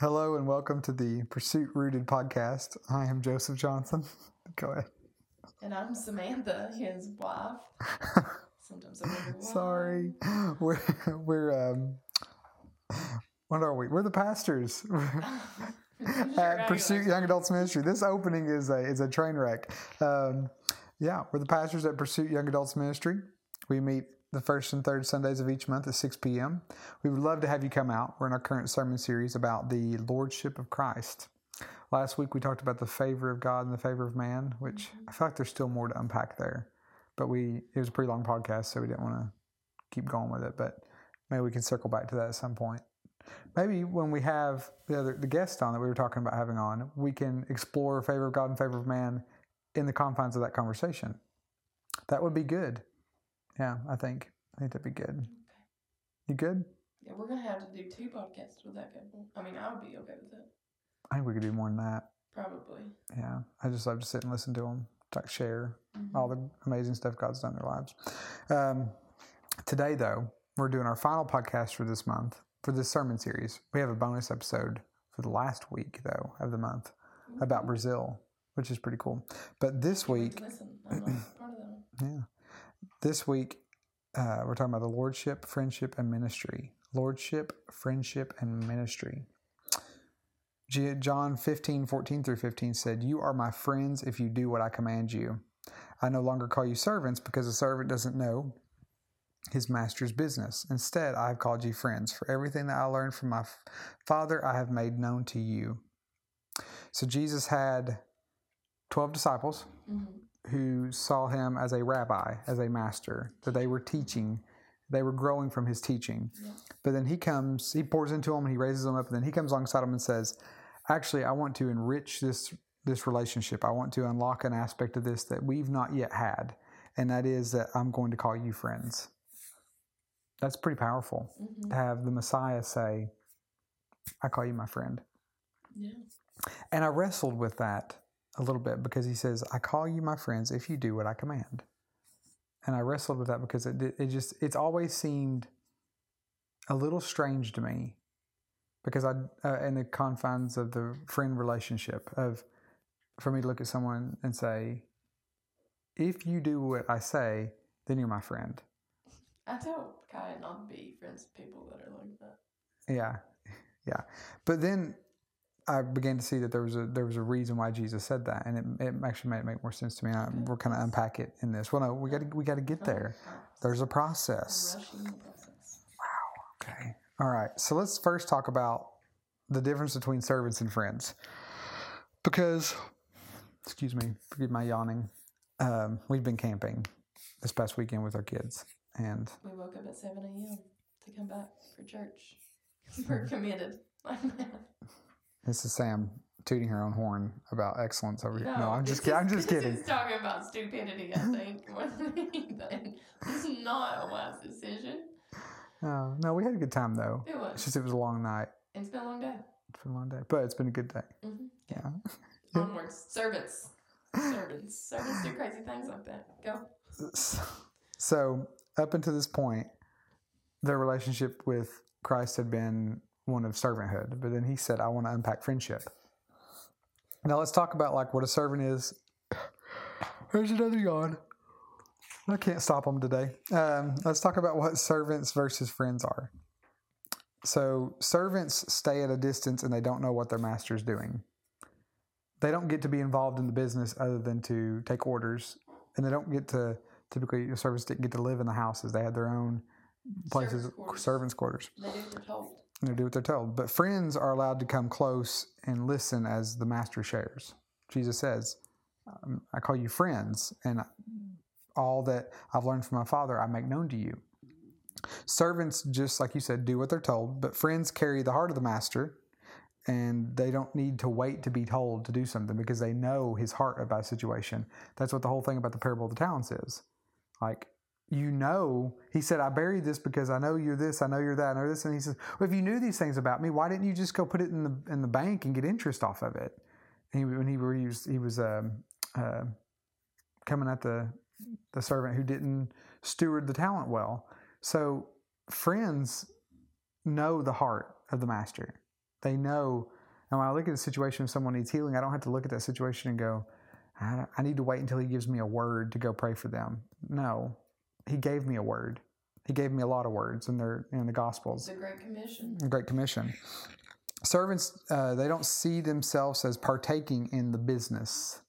Hello and welcome to the Pursuit Rooted podcast. I am Joseph Johnson. Go ahead. And I'm Samantha, his wife. Sometimes I wonder why. Sorry. We're we're um what are we? We're the pastors at Pursuit. Young Adults Ministry. This opening is a is a train wreck. Um, yeah, we're the pastors at Pursuit Young Adults Ministry. We meet the first and third Sundays of each month at 6 p.m. We would love to have you come out. We're in our current sermon series about the Lordship of Christ. Last week we talked about the favor of God and the favor of man, which mm-hmm. I feel like there's still more to unpack there. But we it was a pretty long podcast, so we didn't want to keep going with it. But maybe we can circle back to that at some point. Maybe when we have the other the guest on that we were talking about having on, we can explore favor of God and favor of man in the confines of that conversation. That would be good. Yeah, I think I think that'd be good. You good? Yeah, we're gonna have to do two podcasts with that couple. I mean, I would be okay with that. I think we could do more than that. Probably. Yeah, I just love to sit and listen to them, like share Mhm. all the amazing stuff God's done in their lives. Um, today, though, we're doing our final podcast for this month for this sermon series. We have a bonus episode for the last week, though, of the month about Brazil, which is pretty cool. But this week, Listen, I'm not part of that one. yeah, this week uh, we're talking about the lordship, friendship, and ministry. Lordship, friendship, and ministry. John 15, 14 through 15 said, You are my friends if you do what I command you. I no longer call you servants because a servant doesn't know his master's business. Instead, I have called you friends, for everything that I learned from my Father I have made known to you. So Jesus had 12 disciples Mhm. Who saw him as a rabbi, as a master, that they were teaching, they were growing from his teaching. Yeah. But then he comes, he pours into them and he raises them up, and then he comes alongside them and says, Actually, I want to enrich this this relationship. I want to unlock an aspect of this that we've not yet had, and that is that I'm going to call you friends. That's pretty powerful Mhm. to have the Messiah say, I call you my friend. Yeah. And I wrestled with that a little bit because he says, I call you my friends if you do what I command. And I wrestled with that because it, it just, it's always seemed a little strange to me because I, uh, in the confines of the friend relationship, of for me to look at someone and say, if you do what I say, then you're my friend. I tell Kai not to be friends with people that are like that. Yeah, yeah. But then I began to see that there was a there was a reason why Jesus said that, and it, it actually made it make more sense to me. I, we're kind of unpack it in this. Well, no, we got to we got to get there. There's a process. Process. Okay. All right. So let's first talk about the difference between servants and friends, because excuse me, forgive my yawning. Um, we've been camping this past weekend with our kids, and We woke up at 7 a.m. to come back for church. We're committed. this is Sam tooting her own horn about excellence over here. No, No, I'm just kidding. I'm just kidding. is talking about stupidity, I think, more than anything. This is not a wise decision. No, no, we had a good time though. It It's was. just it was a long night. It's been a long day. It's been a long day, but it's been a good day. hmm Yeah. Onwards. Servants. Servants. Servants do crazy things like that. Go. So up until this point, their relationship with Christ had been one of servanthood, but then he said, "I want to unpack friendship." Now let's talk about like what a servant is. There's another yawn. I can't stop them today. Um, let's talk about what servants versus friends are. So servants stay at a distance and they don't know what their master's doing. They don't get to be involved in the business other than to take orders, and they don't get to typically the servants didn't get to live in the houses. They had their own places, Servants' quarters. servants' quarters. They do what told. They do what they're told. But friends are allowed to come close and listen as the master shares. Jesus says, um, I call you friends, and all that I've learned from my Father I make known to you. Servants, just like you said, do what they're told, but friends carry the heart of the master, and they don't need to wait to be told to do something because they know his heart about a situation. That's what the whole thing about the parable of the talents is. Like, you know, he said, I buried this because I know you're this, I know you're that, I know this. And he says, Well, if you knew these things about me, why didn't you just go put it in the in the bank and get interest off of it? And he, when he was he was um, uh, coming at the the servant who didn't steward the talent well. So friends know the heart of the master. They know. And when I look at a situation if someone needs healing, I don't have to look at that situation and go, I, I need to wait until he gives me a word to go pray for them. No, he gave me a word. He gave me a lot of words in their in the Gospels. It's a great commission. A great Commission. Servants, uh, they don't see themselves as partaking in the business.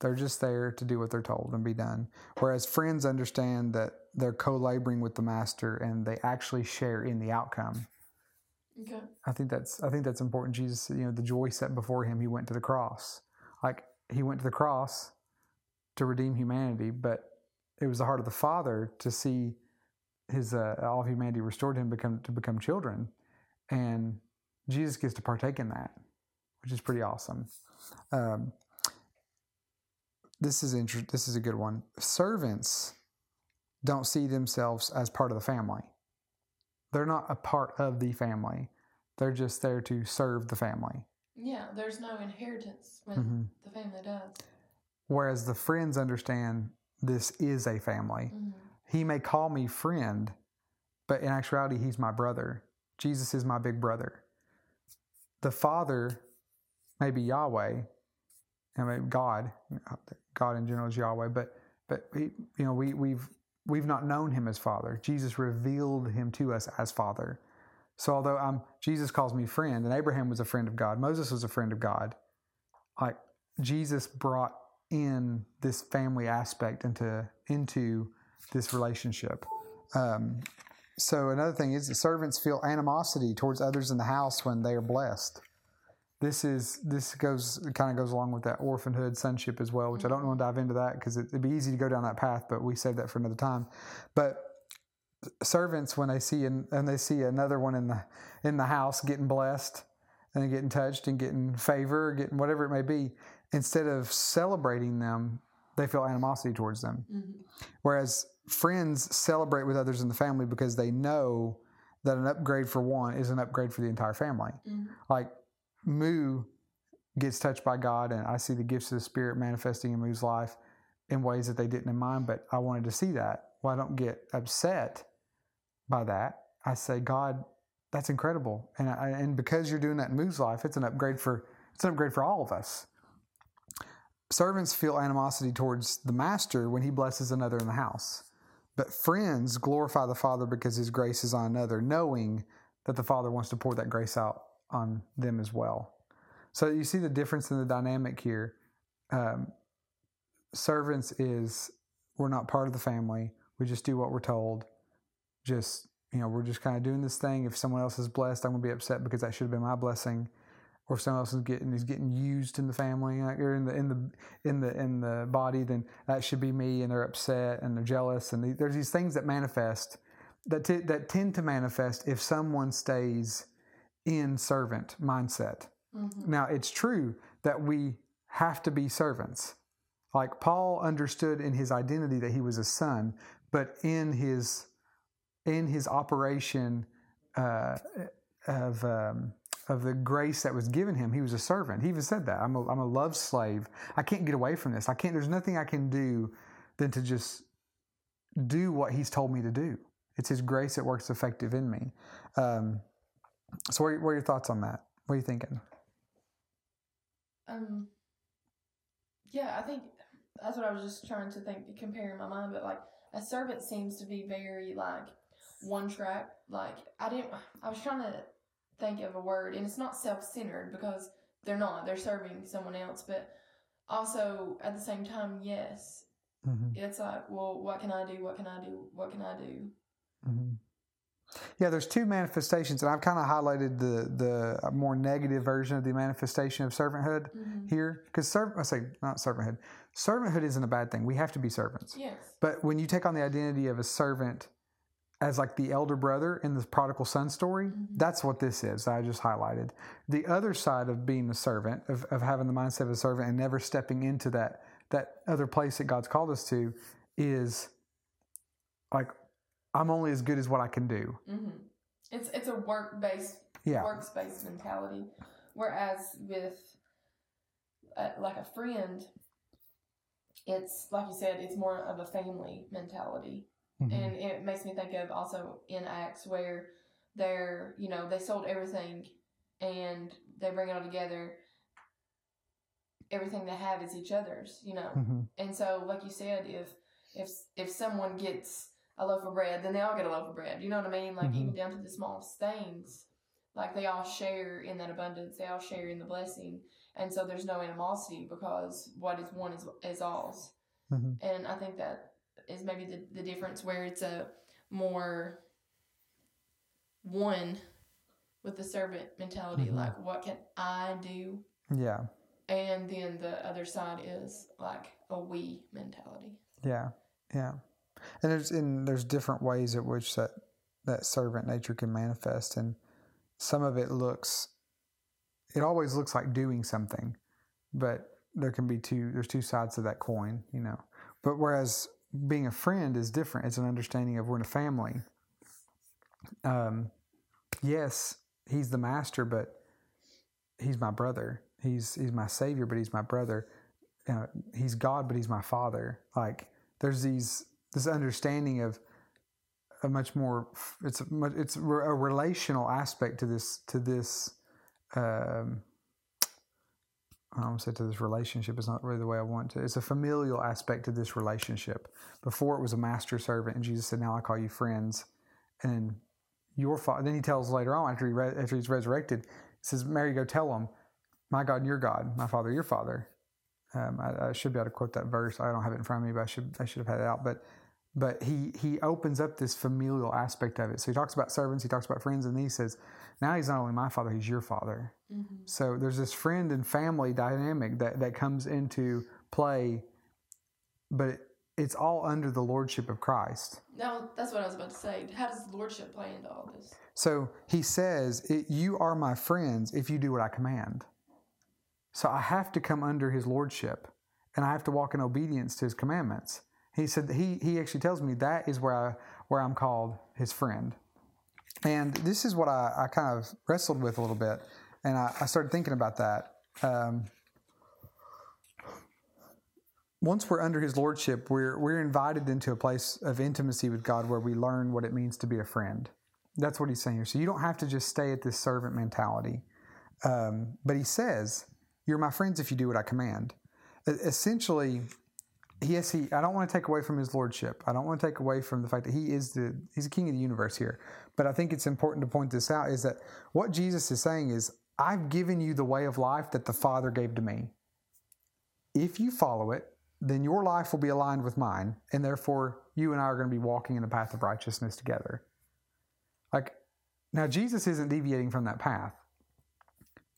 They're just there to do what they're told and be done. Whereas friends understand that they're co laboring with the master and they actually share in the outcome. Okay. I think that's I think that's important. Jesus, you know, the joy set before him, he went to the cross. Like he went to the cross to redeem humanity, but it was the heart of the Father to see his uh, all of humanity restored to him become to become children, and Jesus gets to partake in that, which is pretty awesome. Um, this is inter- This is a good one. Servants don't see themselves as part of the family. They're not a part of the family. They're just there to serve the family. Yeah, there's no inheritance when Mhm. the family does. Whereas the friends understand this is a family. Mhm. He may call me friend, but in actuality, he's my brother. Jesus is my big brother. The Father may be Yahweh, I mean God. God in general is Yahweh, but but he, you know we we've we've not known him as Father. Jesus revealed him to us as Father. So although I'm Jesus calls me friend, and Abraham was a friend of God, Moses was a friend of God. Like Jesus brought in this family aspect into into this relationship. Um, so another thing is that servants feel animosity towards others in the house when they are blessed. This is this goes kind of goes along with that orphanhood sonship as well, which I don't want to dive into that because it, it'd be easy to go down that path, but we save that for another time. But servants, when they see an, and they see another one in the in the house getting blessed and getting touched and getting favor, getting whatever it may be, instead of celebrating them, they feel animosity towards them. Mhm. Whereas friends celebrate with others in the family because they know that an upgrade for one is an upgrade for the entire family. Mhm. Like Moo gets touched by God, and I see the gifts of the Spirit manifesting in Moo's life in ways that they didn't in mine, but I wanted to see that. Well, I don't get upset by that. I say, God, that's incredible, and I, and because you're doing that in Moo's life, it's an upgrade for it's an upgrade for all of us. Servants feel animosity towards the master when he blesses another in the house. But friends glorify the Father because his grace is on another, knowing that the Father wants to pour that grace out on them as well. So you see the difference in the dynamic here. Um, servants is we're not part of the family. We just do what we're told. Just you know, we're just kind of doing this thing. If someone else is blessed, I'm gonna be upset because that should have been my blessing. Or if someone else is getting is getting used in the family like, or in the in the in the in the body, then that should be me, and they're upset and they're jealous, and there's these things that manifest that t- that tend to manifest if someone stays in servant mindset. Mhm. Now, it's true that we have to be servants. Like Paul understood in his identity that he was a son, but in his in his operation uh, of um, of the grace that was given him, he was a servant. He even said that I'm a, I'm a love slave. I can't get away from this. I can't. There's nothing I can do than to just do what he's told me to do. It's his grace that works effective in me. Um, so, what are, what are your thoughts on that? What are you thinking? Um. Yeah, I think that's what I was just trying to think compare in my mind. But like a servant seems to be very like one track. Like I didn't. I was trying to think of a word, and it's not self-centered because they're not. They're serving someone else, but also at the same time, yes, Mm-hmm. it's like, well, what can I do? What can I do? What can I do? Mm-hmm. Yeah, there's two manifestations, and I've kind of highlighted the the more negative version of the manifestation of servanthood Mm-hmm. here, because serv- I say not servanthood. Servanthood isn't a bad thing. We have to be servants, Yes. but when you take on the identity of a servant as like the elder brother in the prodigal son story, Mhm. that's what this is. I just highlighted the other side of being a servant, of, of having the mindset of a servant and never stepping into that that other place that God's called us to, is like I'm only as good as what I can do. Mm-hmm. It's it's a work based Yeah. workspace mentality, whereas with uh, like a friend, it's like you said, it's more of a family mentality, Mhm. and it makes me think of also in Acts where they're you know they sold everything and they bring it all together. Everything they have is each other's, you know. hmm And so, like you said, if if if someone gets a loaf of bread, then they all get a loaf of bread. You know what I mean? Like Mhm. even down to the smallest things, like they all share in that abundance. They all share in the blessing, and so there's no animosity because what is one is is all's. Mhm. And I think that is maybe the the difference where it's a more one with the servant mentality. Mhm. Like, what can I do? Yeah. And then the other side is like a we mentality. Yeah, yeah, and there's and there's different ways at which that that servant nature can manifest, and some of it looks, it always looks like doing something, but there can be two. There's two sides to that coin, you know. But whereas being a friend is different, it's an understanding of we're in a family. Um, yes, he's the master, but he's my brother. He's he's my savior, but he's my brother. Uh, he's God, but he's my father. Like there's these this understanding of a much more it's a much, it's a relational aspect to this to this um, I don't to this relationship is not really the way I want to. It's a familial aspect to this relationship. Before it was a master servant, and Jesus said, "Now I call you friends." And your father. Then he tells later on after he re- after he's resurrected, he says, "Mary, go tell them, my God, your God, my Father, your Father." Um, I, I, should be able to quote that verse. I don't have it in front of me, but I should I should have had it out. But but he he opens up this familial aspect of it. So he talks about servants, he talks about friends, and then he says, now he's not only my father, he's your father. Mm-hmm. So there's this friend and family dynamic that that comes into play, but it, it's all under the lordship of Christ. Now that's what I was about to say. How does lordship play into all this? So he says, "You are my friends if you do what I command." So I have to come under his lordship and I have to walk in obedience to his commandments. He said he he actually tells me that is where I where I'm called his friend. And this is what I, I kind of wrestled with a little bit. And I, I started thinking about that. Um, once we're under his lordship, we're we're invited into a place of intimacy with God where we learn what it means to be a friend. That's what he's saying here. So you don't have to just stay at this servant mentality. Um, but he says, you're my friends if you do what I command. Essentially, yes, he. I don't want to take away from his lordship. I don't want to take away from the fact that he is the he's the king of the universe here. But I think it's important to point this out: is that what Jesus is saying is, I've given you the way of life that the Father gave to me. If you follow it, then your life will be aligned with mine, and therefore you and I are going to be walking in the path of righteousness together. Like now, Jesus isn't deviating from that path.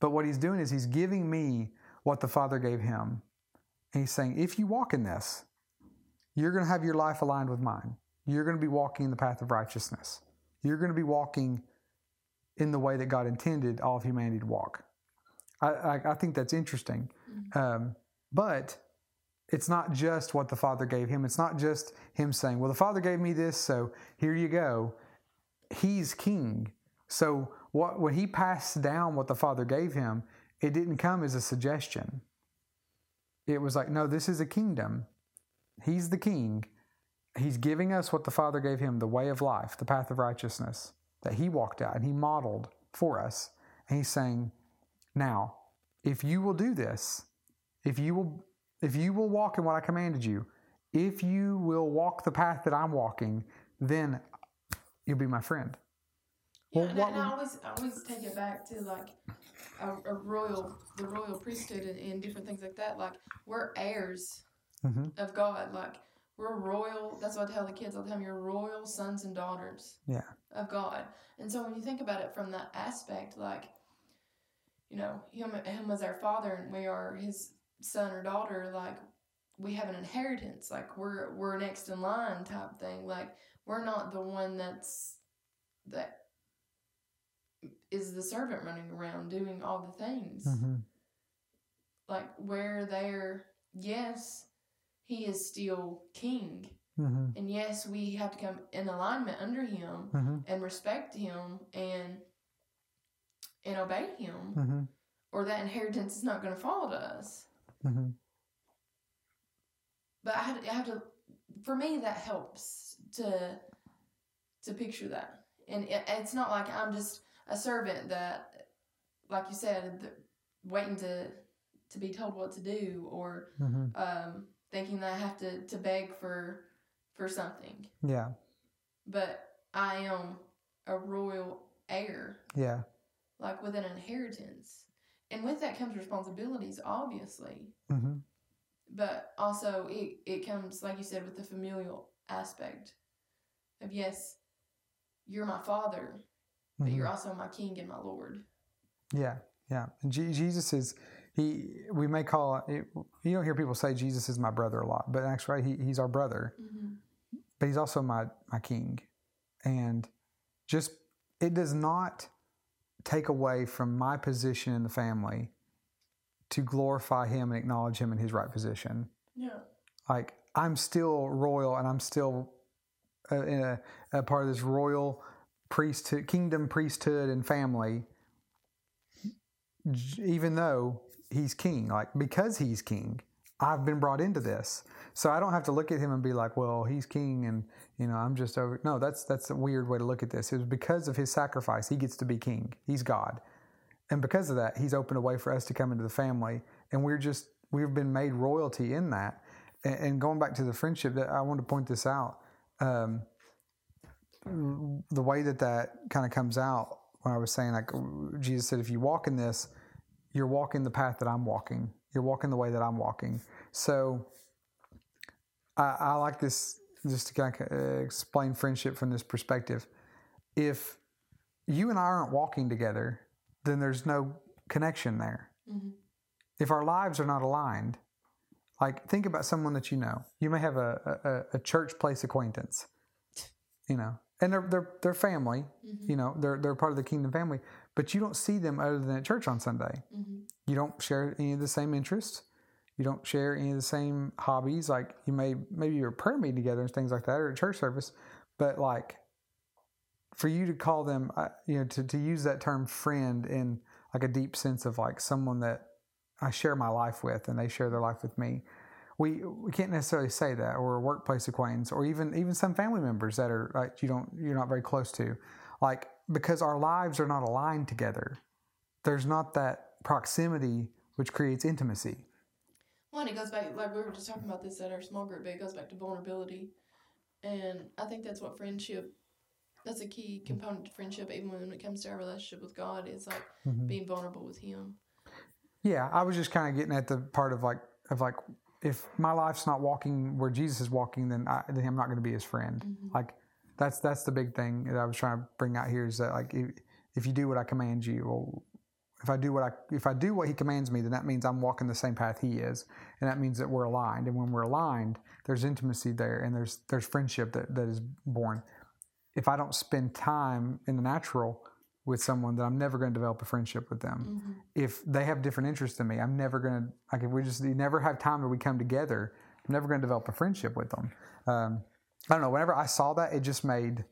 But what he's doing is he's giving me what the Father gave him. And he's saying, if you walk in this, you're going to have your life aligned with mine. You're going to be walking in the path of righteousness. You're going to be walking in the way that God intended all of humanity to walk. I, I, I think that's interesting. Mm-hmm. Um, but it's not just what the Father gave him. It's not just him saying, well, the Father gave me this, so here you go. He's king. So what, when he passed down what the Father gave him, it didn't come as a suggestion. It was like, no, this is a kingdom. He's the king. He's giving us what the Father gave him the way of life, the path of righteousness that he walked out and he modeled for us. And he's saying, now, if you will do this, if you will if you will walk in what I commanded you, if you will walk the path that I'm walking, then you'll be my friend. Yeah, well, and, and I always I always take it back to like a, a royal the royal priesthood and, and, different things like that. Like we're heirs mm-hmm. of God. Like we're royal. That's what I tell the kids all the time. You're royal sons and daughters. Yeah. Of God. And so when you think about it from that aspect, like you know him him as our father and we are his son or daughter. Like we have an inheritance. Like we're we're next in line type thing. Like we're not the one that's that is the servant running around doing all the things. Mm-hmm. Like where they're, yes, he is still king. Mm-hmm. And yes, we have to come in alignment under him mm-hmm. and respect him and and obey him, mm-hmm. or that inheritance is not going to fall to us. Mm-hmm. But I have, I have to, for me, that helps to to picture that, and it, it's not like I'm just a servant that like you said, the, waiting to to be told what to do, or hmm um, thinking that I have to to beg for for something. Yeah. But I am a royal heir, Yeah. like with an inheritance, and with that comes responsibilities, obviously. hmm but also it, it comes like you said with the familial aspect of yes you're my father but Mm-hmm. you're also my king and my lord Yeah, yeah. And Je- Jesus is he. We may call it. You don't hear people say Jesus is my brother a lot, but actually he, he's our brother. mm-hmm. But he's also my my king, and just it does not take away from my position in the family to glorify him and acknowledge him in his right position. yeah Like I'm still royal, and I'm still uh, in a, a part of this royal priesthood, kingdom priesthood, and family. Even though he's king, like because he's king, I've been brought into this, so I don't have to look at him and be like, "Well, he's king," and you know, I'm just over. No, that's that's a weird way to look at this. It was because of his sacrifice, he gets to be king. He's God, and because of that, he's opened a way for us to come into the family, and we're just we've been made royalty in that. And, going back to the friendship, that I want to point this out. Um, the way that that kind of comes out when I was saying, like Jesus said, if you walk in this, you're walking the path that I'm walking. You're walking the way that I'm walking. So I, I like this just to kind of uh, explain friendship from this perspective. If you and I aren't walking together, then there's no connection there. mm-hmm. If our lives are not aligned, like think about someone that you know. You may have a, a, a church place acquaintance, you know, and they're they're they're family, Mm-hmm. you know, they're they're part of the kingdom family, but you don't see them other than at church on Sunday. Mm-hmm. You don't share any of the same interests. You don't share any of the same hobbies. Like you may maybe you're prayer meeting together and things like that, or a church service, but like for you to call them, uh, you know, to to use that term friend in like a deep sense of like someone that I share my life with and they share their life with me. We we can't necessarily say that, or a workplace acquaintance, or even even some family members that are like you don't you're not very close to, like because our lives are not aligned together. There's not that proximity which creates intimacy. Well, and it goes back, like we were just talking about this at our small group, but it goes back to vulnerability. And I think that's what friendship, that's a key component to friendship, even when it comes to our relationship with God, is like Mhm. being vulnerable with Him. Yeah, I was just kind of getting at the part of like of like if my life's not walking where Jesus is walking, then I, then I'm not going to be his friend. Mhm. Like that's that's the big thing that I was trying to bring out here is that like if, if you do what I command you, well, if I do what I if I do what he commands me, then that means I'm walking the same path he is, and that means that we're aligned. And when we're aligned, there's intimacy there, and there's there's friendship that, that is born. If I don't spend time in the natural with someone, that I'm never going to develop a friendship with them Mm-hmm. if they have different interests than me, I'm never gonna like if we just you never have time where we come together. I'm never gonna develop a friendship with them. Um, I don't know. Whenever I saw that, it just made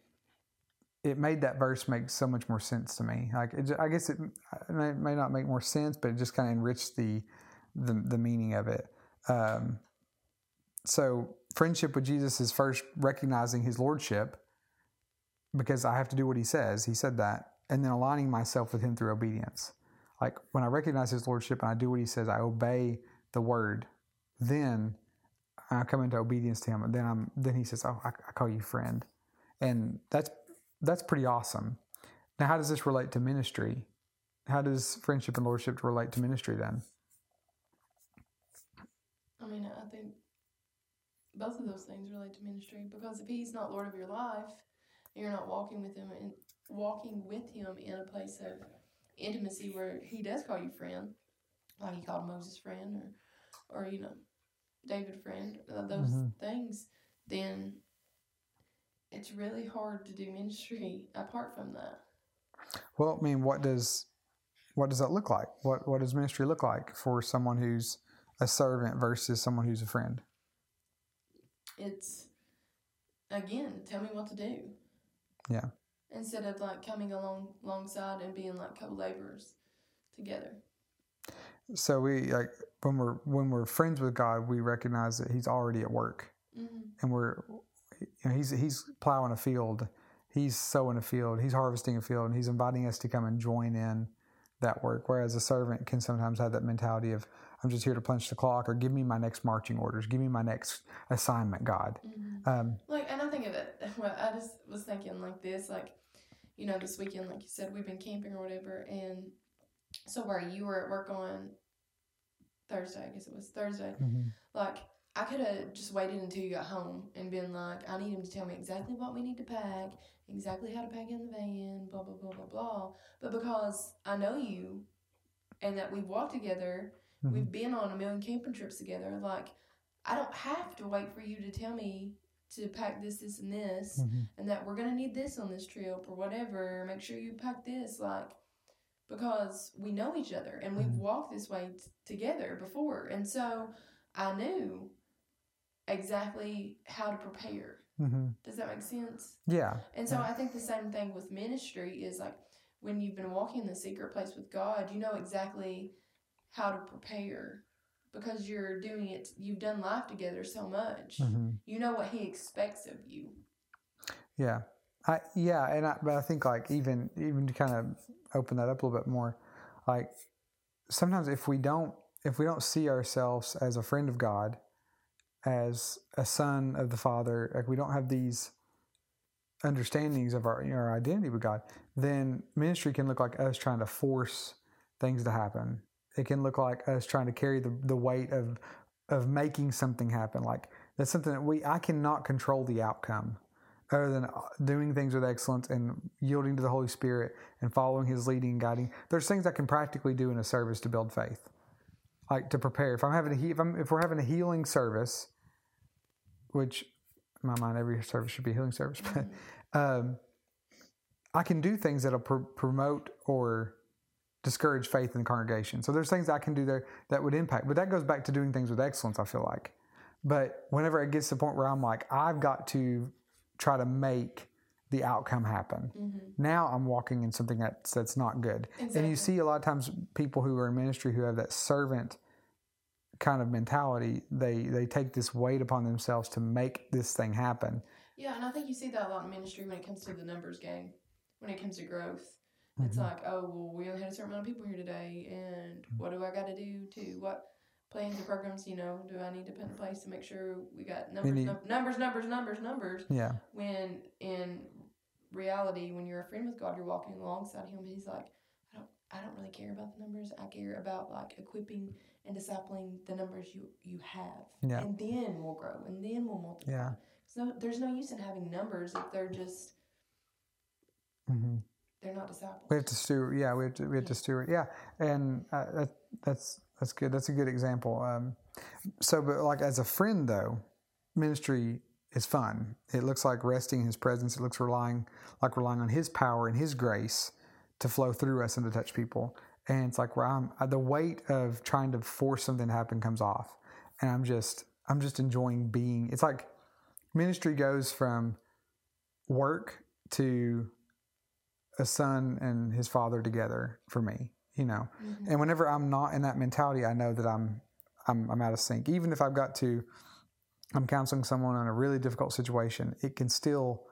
it made that verse make so much more sense to me. Like it, I guess it, may, may not make more sense, but it just kind of enriched the, the the meaning of it. Um, so friendship with Jesus is first recognizing His lordship because I have to do what He says. He said that, and then aligning myself with Him through obedience like when I recognize His lordship and I do what He says, I obey the word. Then I come into obedience to Him, and then I'm then He says, "Oh, I, I call you friend," and that's that's pretty awesome. Now, how does this relate to ministry? How does friendship and lordship relate to ministry then? I mean, I think both of those things relate to ministry because if He's not Lord of your life, you're not walking with Him walking with Him in a place of intimacy where He does call you friend, like He called Moses friend, or or you know, David friend, uh, those Mhm. things, then it's really hard to do ministry apart from that. Well, I mean, what does what does that look like? What what does ministry look like for someone who's a servant versus someone who's a friend? It's again, tell me what to do. Yeah. Instead of like coming along alongside and being like co-laborers together. So we like when we're when we're friends with God, we recognize that He's already at work. Mm-hmm. and we're you know he's he's plowing a field he's sowing a field he's harvesting a field and he's inviting us to come and join in that work. Whereas a servant can sometimes have that mentality of, I'm just here to punch the clock or give me my next marching orders, give me my next assignment, God. Mhm. Um, Like, think of it. Well, I just was thinking like this, like, you know, this weekend, like you said, we've been camping or whatever, and so where you were at work on Thursday, I guess it was Thursday. Like, I could have just waited until you got home and been like, I need him to tell me exactly what we need to pack, exactly how to pack in the van, blah blah blah blah blah. But because I know you, and that we've walked together, Mhm. we've been on a million camping trips together. Like, I don't have to wait for you to tell me to pack this, this, and this, Mhm. and that we're gonna need this on this trip or whatever. Make sure you pack this, like, because we know each other and we've Mhm. walked this way t- together before, and so I knew exactly how to prepare. hmm Does that make sense? Yeah. And so Yeah. I think the same thing with ministry is like when you've been walking in the secret place with God, you know exactly how to prepare because you're doing it. You've done life together so much. hmm You know what He expects of you. Yeah. I, yeah, and I, but I think like even even to kind of open that up a little bit more, like sometimes if we don't if we don't see ourselves as a friend of God, as a son of the Father, like we don't have these understandings of our you know, our identity with God, then ministry can look like us trying to force things to happen. It can look like us trying to carry the, the weight of of making something happen. Like that's something that we I cannot control the outcome other than uh, doing things with excellence and yielding to the Holy Spirit and following His leading and guiding. There's things I can practically do in a service to build faith, like to prepare. If I'm having a if, I'm, if we're having a healing service, which in my mind every service should be a healing service, but um, I can do things that'll pr- promote or discourage faith in the congregation. So there's things I can do there that would impact, but that goes back to doing things with excellence. I feel like, but whenever it gets to the point where I'm like, I've got to try to make the outcome happen. Mm-hmm. Now I'm walking in something that's that's not good. And you see a lot of times people who are in ministry who have that servant kind of mentality. They they take this weight upon themselves to make this thing happen. Yeah, and I think you see that a lot in ministry when it comes to the numbers game, when it comes to growth. It's Mhm. like, oh, well, we only had a certain amount of people here today, and what do I got to do to what plans and programs, you know, do I need to put in place to make sure we got numbers, need- num- numbers, numbers, numbers, numbers? Yeah. When in reality, when you're a friend with God, you're walking alongside Him. He's like, I don't, I don't really care about the numbers. I care about like equipping and discipling the numbers you you have, Yeah. and then we'll grow, and then we'll multiply. Yeah. So there's no use in having numbers if they're just hmm they're not disciples. We have to steward. Yeah, we have to. We have to steward. Yeah, and uh, that, that's that's good. That's a good example. Um, so, but like as a friend though, ministry is fun. It looks like resting in His presence. It looks relying like relying on His power and His grace to flow through us and to touch people. And it's like where I'm uh, the weight of trying to force something to happen comes off, and I'm just I'm just enjoying being. It's like ministry goes from work to a son and his father together for me, you know. Mhm. And whenever I'm not in that mentality, I know that I'm I'm I'm out of sync. Even if I've got to I'm counseling someone in a really difficult situation, it can still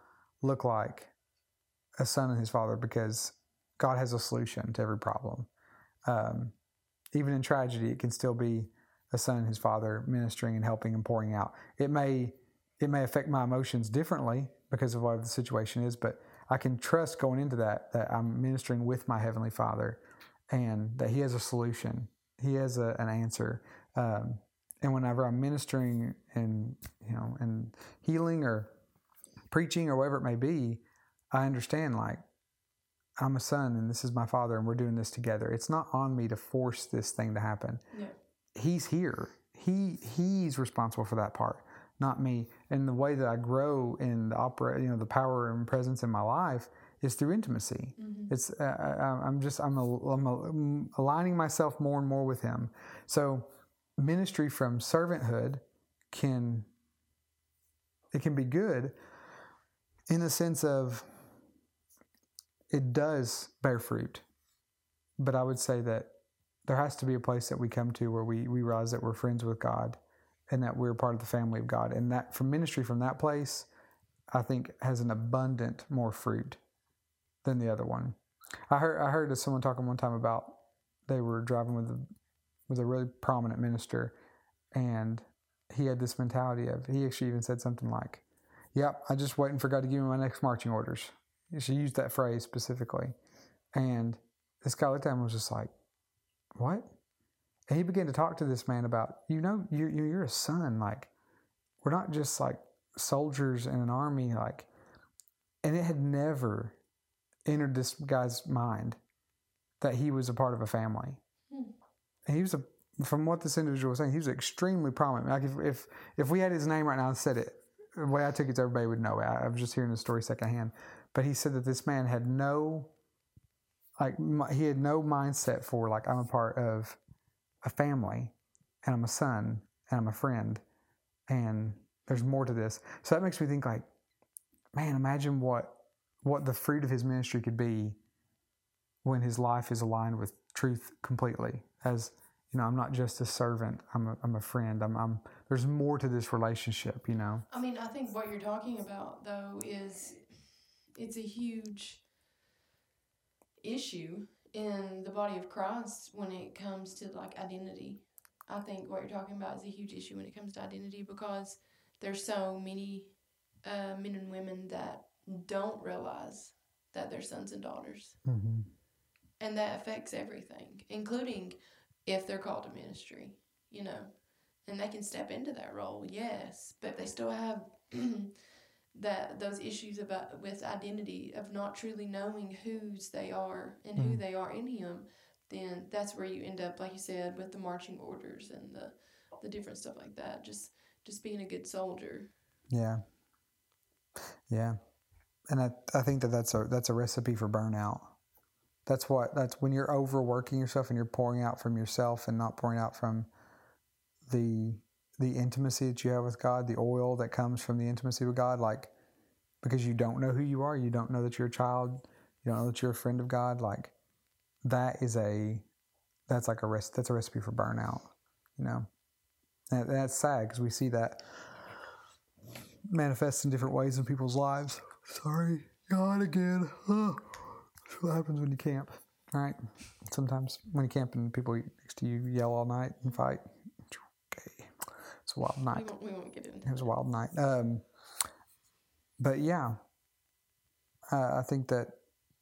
look like a son and his father because God has a solution to every problem. Um, even in tragedy, it can still be a son and his father ministering and helping and pouring out. It may it may affect my emotions differently because of what the situation is, but I can trust going into that that I'm ministering with my heavenly Father, and that He has a solution. He has a, an answer. Um, and whenever I'm ministering and you know and healing or preaching or whatever it may be, I understand like I'm a son and this is my father and we're doing this together. It's not on me to force this thing to happen. Yeah. He's here. He he's responsible for that part, not me. And the way that I grow in the opera, you know, the power and presence in my life is through intimacy. Mhm. It's uh, I- I'm just I'm, a, I'm, a, I'm aligning myself more and more with Him. So ministry from servanthood can it can be good in the sense of it does bear fruit, but I would say that there has to be a place that we come to where we, we realize that we're friends with God and that we're part of the family of God. And that from ministry from that place, I think has an abundant more fruit than the other one. I heard I heard someone talking one time about they were driving with a with a really prominent minister, and he had this mentality of he actually even said something like, "Yep, I'm just waiting for God to give me my next marching orders." She used that phrase specifically, and this guy looked at him and was just like, "What?" And he began to talk to this man about, you know, you're you're a son. Like, we're not just like soldiers in an army. Like, and it had never entered this guy's mind that he was a part of a family. Hmm. And he was a, from what this individual was saying, he was extremely prominent. Like if, if, if we had his name right now and said it, the way I took it, everybody would know it. I, I was just hearing the story secondhand. But he said that this man had no, like he had no mindset for like I'm a part of a family, and I'm a son, and I'm a friend, and there's more to this. So that makes me think like, man, imagine what what the fruit of his ministry could be when his life is aligned with truth completely. As you know, I'm not just a servant. I'm a, I'm a friend. I'm, I'm there's more to this relationship. You know. I mean, I think what you're talking about though is it's a huge issue in the body of Christ when it comes to like identity. I think what you're talking about is a huge issue when it comes to identity because there's so many uh, men and women that don't realize that they're sons and daughters, Mm-hmm. and that affects everything, including if they're called to ministry. You know, and they can step into that role, yes, but they still have that those issues about with identity of not truly knowing whose they are and who Mm. they are in Him. Then that's where you end up, like you said, with the marching orders and the the different stuff like that. Just just being a good soldier. Yeah. Yeah. And I, I think that that's a that's a recipe for burnout. That's what that's when you're overworking yourself and you're pouring out from yourself and not pouring out from the the intimacy that you have with God, the oil that comes from the intimacy with God, like because you don't know who you are, you don't know that you're a child, you don't know that you're a friend of God, like that is a that's like a rest that's a recipe for burnout, you know. And that's sad because we see that manifests in different ways in people's lives. Sorry, God again. Ugh. That's what happens when you camp, right? Sometimes when you camp and people next to you yell all night and fight. It's a wild We night. won't, we won't get into It was a wild night. Um, but yeah, uh, I think that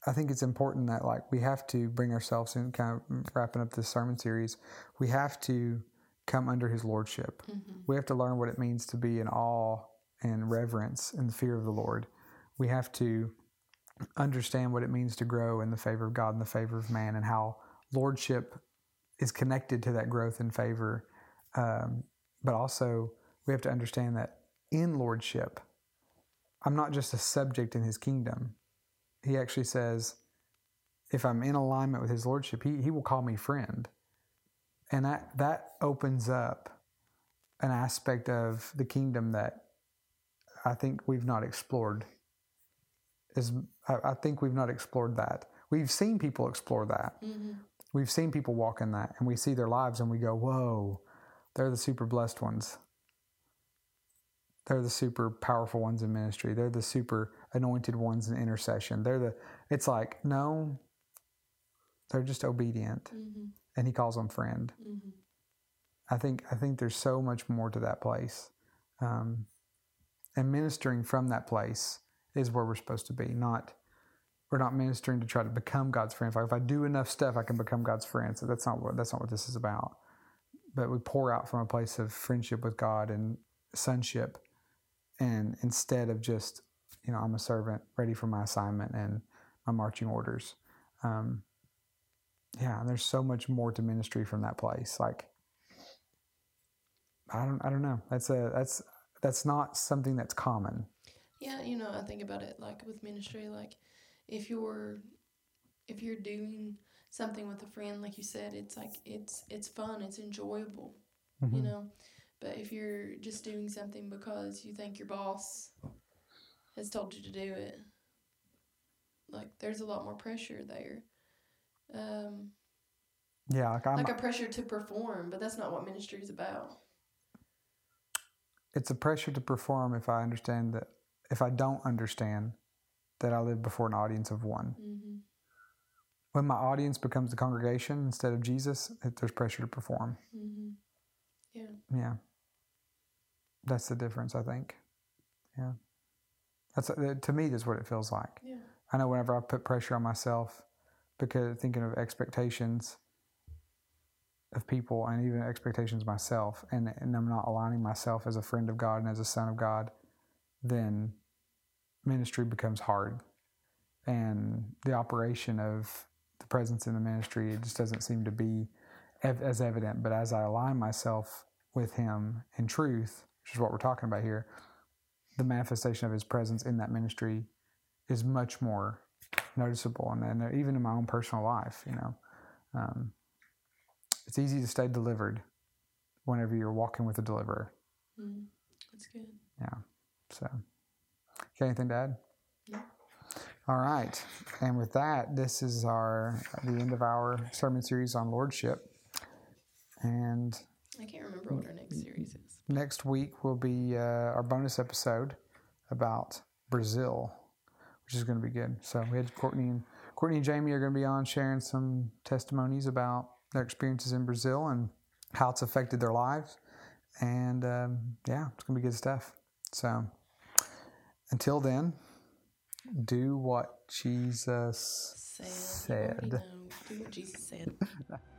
I think it's important that like we have to bring ourselves in. Kind of wrapping up this sermon series, we have to come under His lordship. Mhm. We have to learn what it means to be in awe and reverence and the fear of the Lord. We have to understand what it means to grow in the favor of God and the favor of man, and how lordship is connected to that growth and favor. Um, but also, we have to understand that in lordship, I'm not just a subject in His kingdom. He actually says, if I'm in alignment with His lordship, He He will call me friend, and that that opens up an aspect of the kingdom that I think we've not explored. Is I, I think we've not explored that. We've seen people explore that. Mhm. We've seen people walk in that, and we see their lives, and we go, "Whoa, they're the super blessed ones. They're the super powerful ones in ministry. They're the super anointed ones in intercession. They're the." It's like no, they're just obedient, Mhm. and He calls them friend. Mhm. I think I think there's so much more to that place, um, and ministering from that place is where we're supposed to be. Not we're not ministering to try to become God's friend. If I, if I do enough stuff, I can become God's friend. So that's not what that's not what this is about. But we pour out from a place of friendship with God and sonship, and instead of just you know I'm a servant ready for my assignment and my marching orders. Um, yeah, and there's so much more to ministry from that place. Like I don't I don't know. That's a that's that's not something that's common. Yeah, you know, I think about it like with ministry, like if you're if you're doing something with a friend, like you said, it's like it's it's fun, it's enjoyable, you Mhm. know. But if you're just doing something because you think your boss has told you to do it, like there's a lot more pressure there. Um, Yeah, like I'm like a pressure to perform, but that's not what ministry is about. it's a pressure to perform if I understand that if I don't understand that I live before an audience of one. hmm when my audience becomes the congregation instead of Jesus, it, there's pressure to perform. Mm-hmm. Yeah. Yeah. That's the difference, I think. Yeah. That's uh, to me. That's what it feels like. Yeah. I know whenever I put pressure on myself, because thinking of expectations of people and even expectations myself, and and I'm not aligning myself as a friend of God and as a son of God, then ministry becomes hard, and the operation of the presence in the ministry it just doesn't seem to be ev- as evident. But as I align myself with Him in truth, which is what we're talking about here, the manifestation of His presence in that ministry is much more noticeable, and, and even in my own personal life, you know, um, it's easy to stay delivered whenever you're walking with a deliverer. Mm. That's good. Yeah. So, got anything to add? No. All right. And with that, this is our the end of our sermon series on lordship. And I can't remember what our next series is. next week will be uh, our bonus episode about Brazil, which is going to be good. So we had Courtney and Courtney and Jamie are going to be on sharing some testimonies about their experiences in Brazil and how it's affected their lives. And um, yeah, it's going to be good stuff. So until then, do what Jesus Said. Said. Do what Jesus said.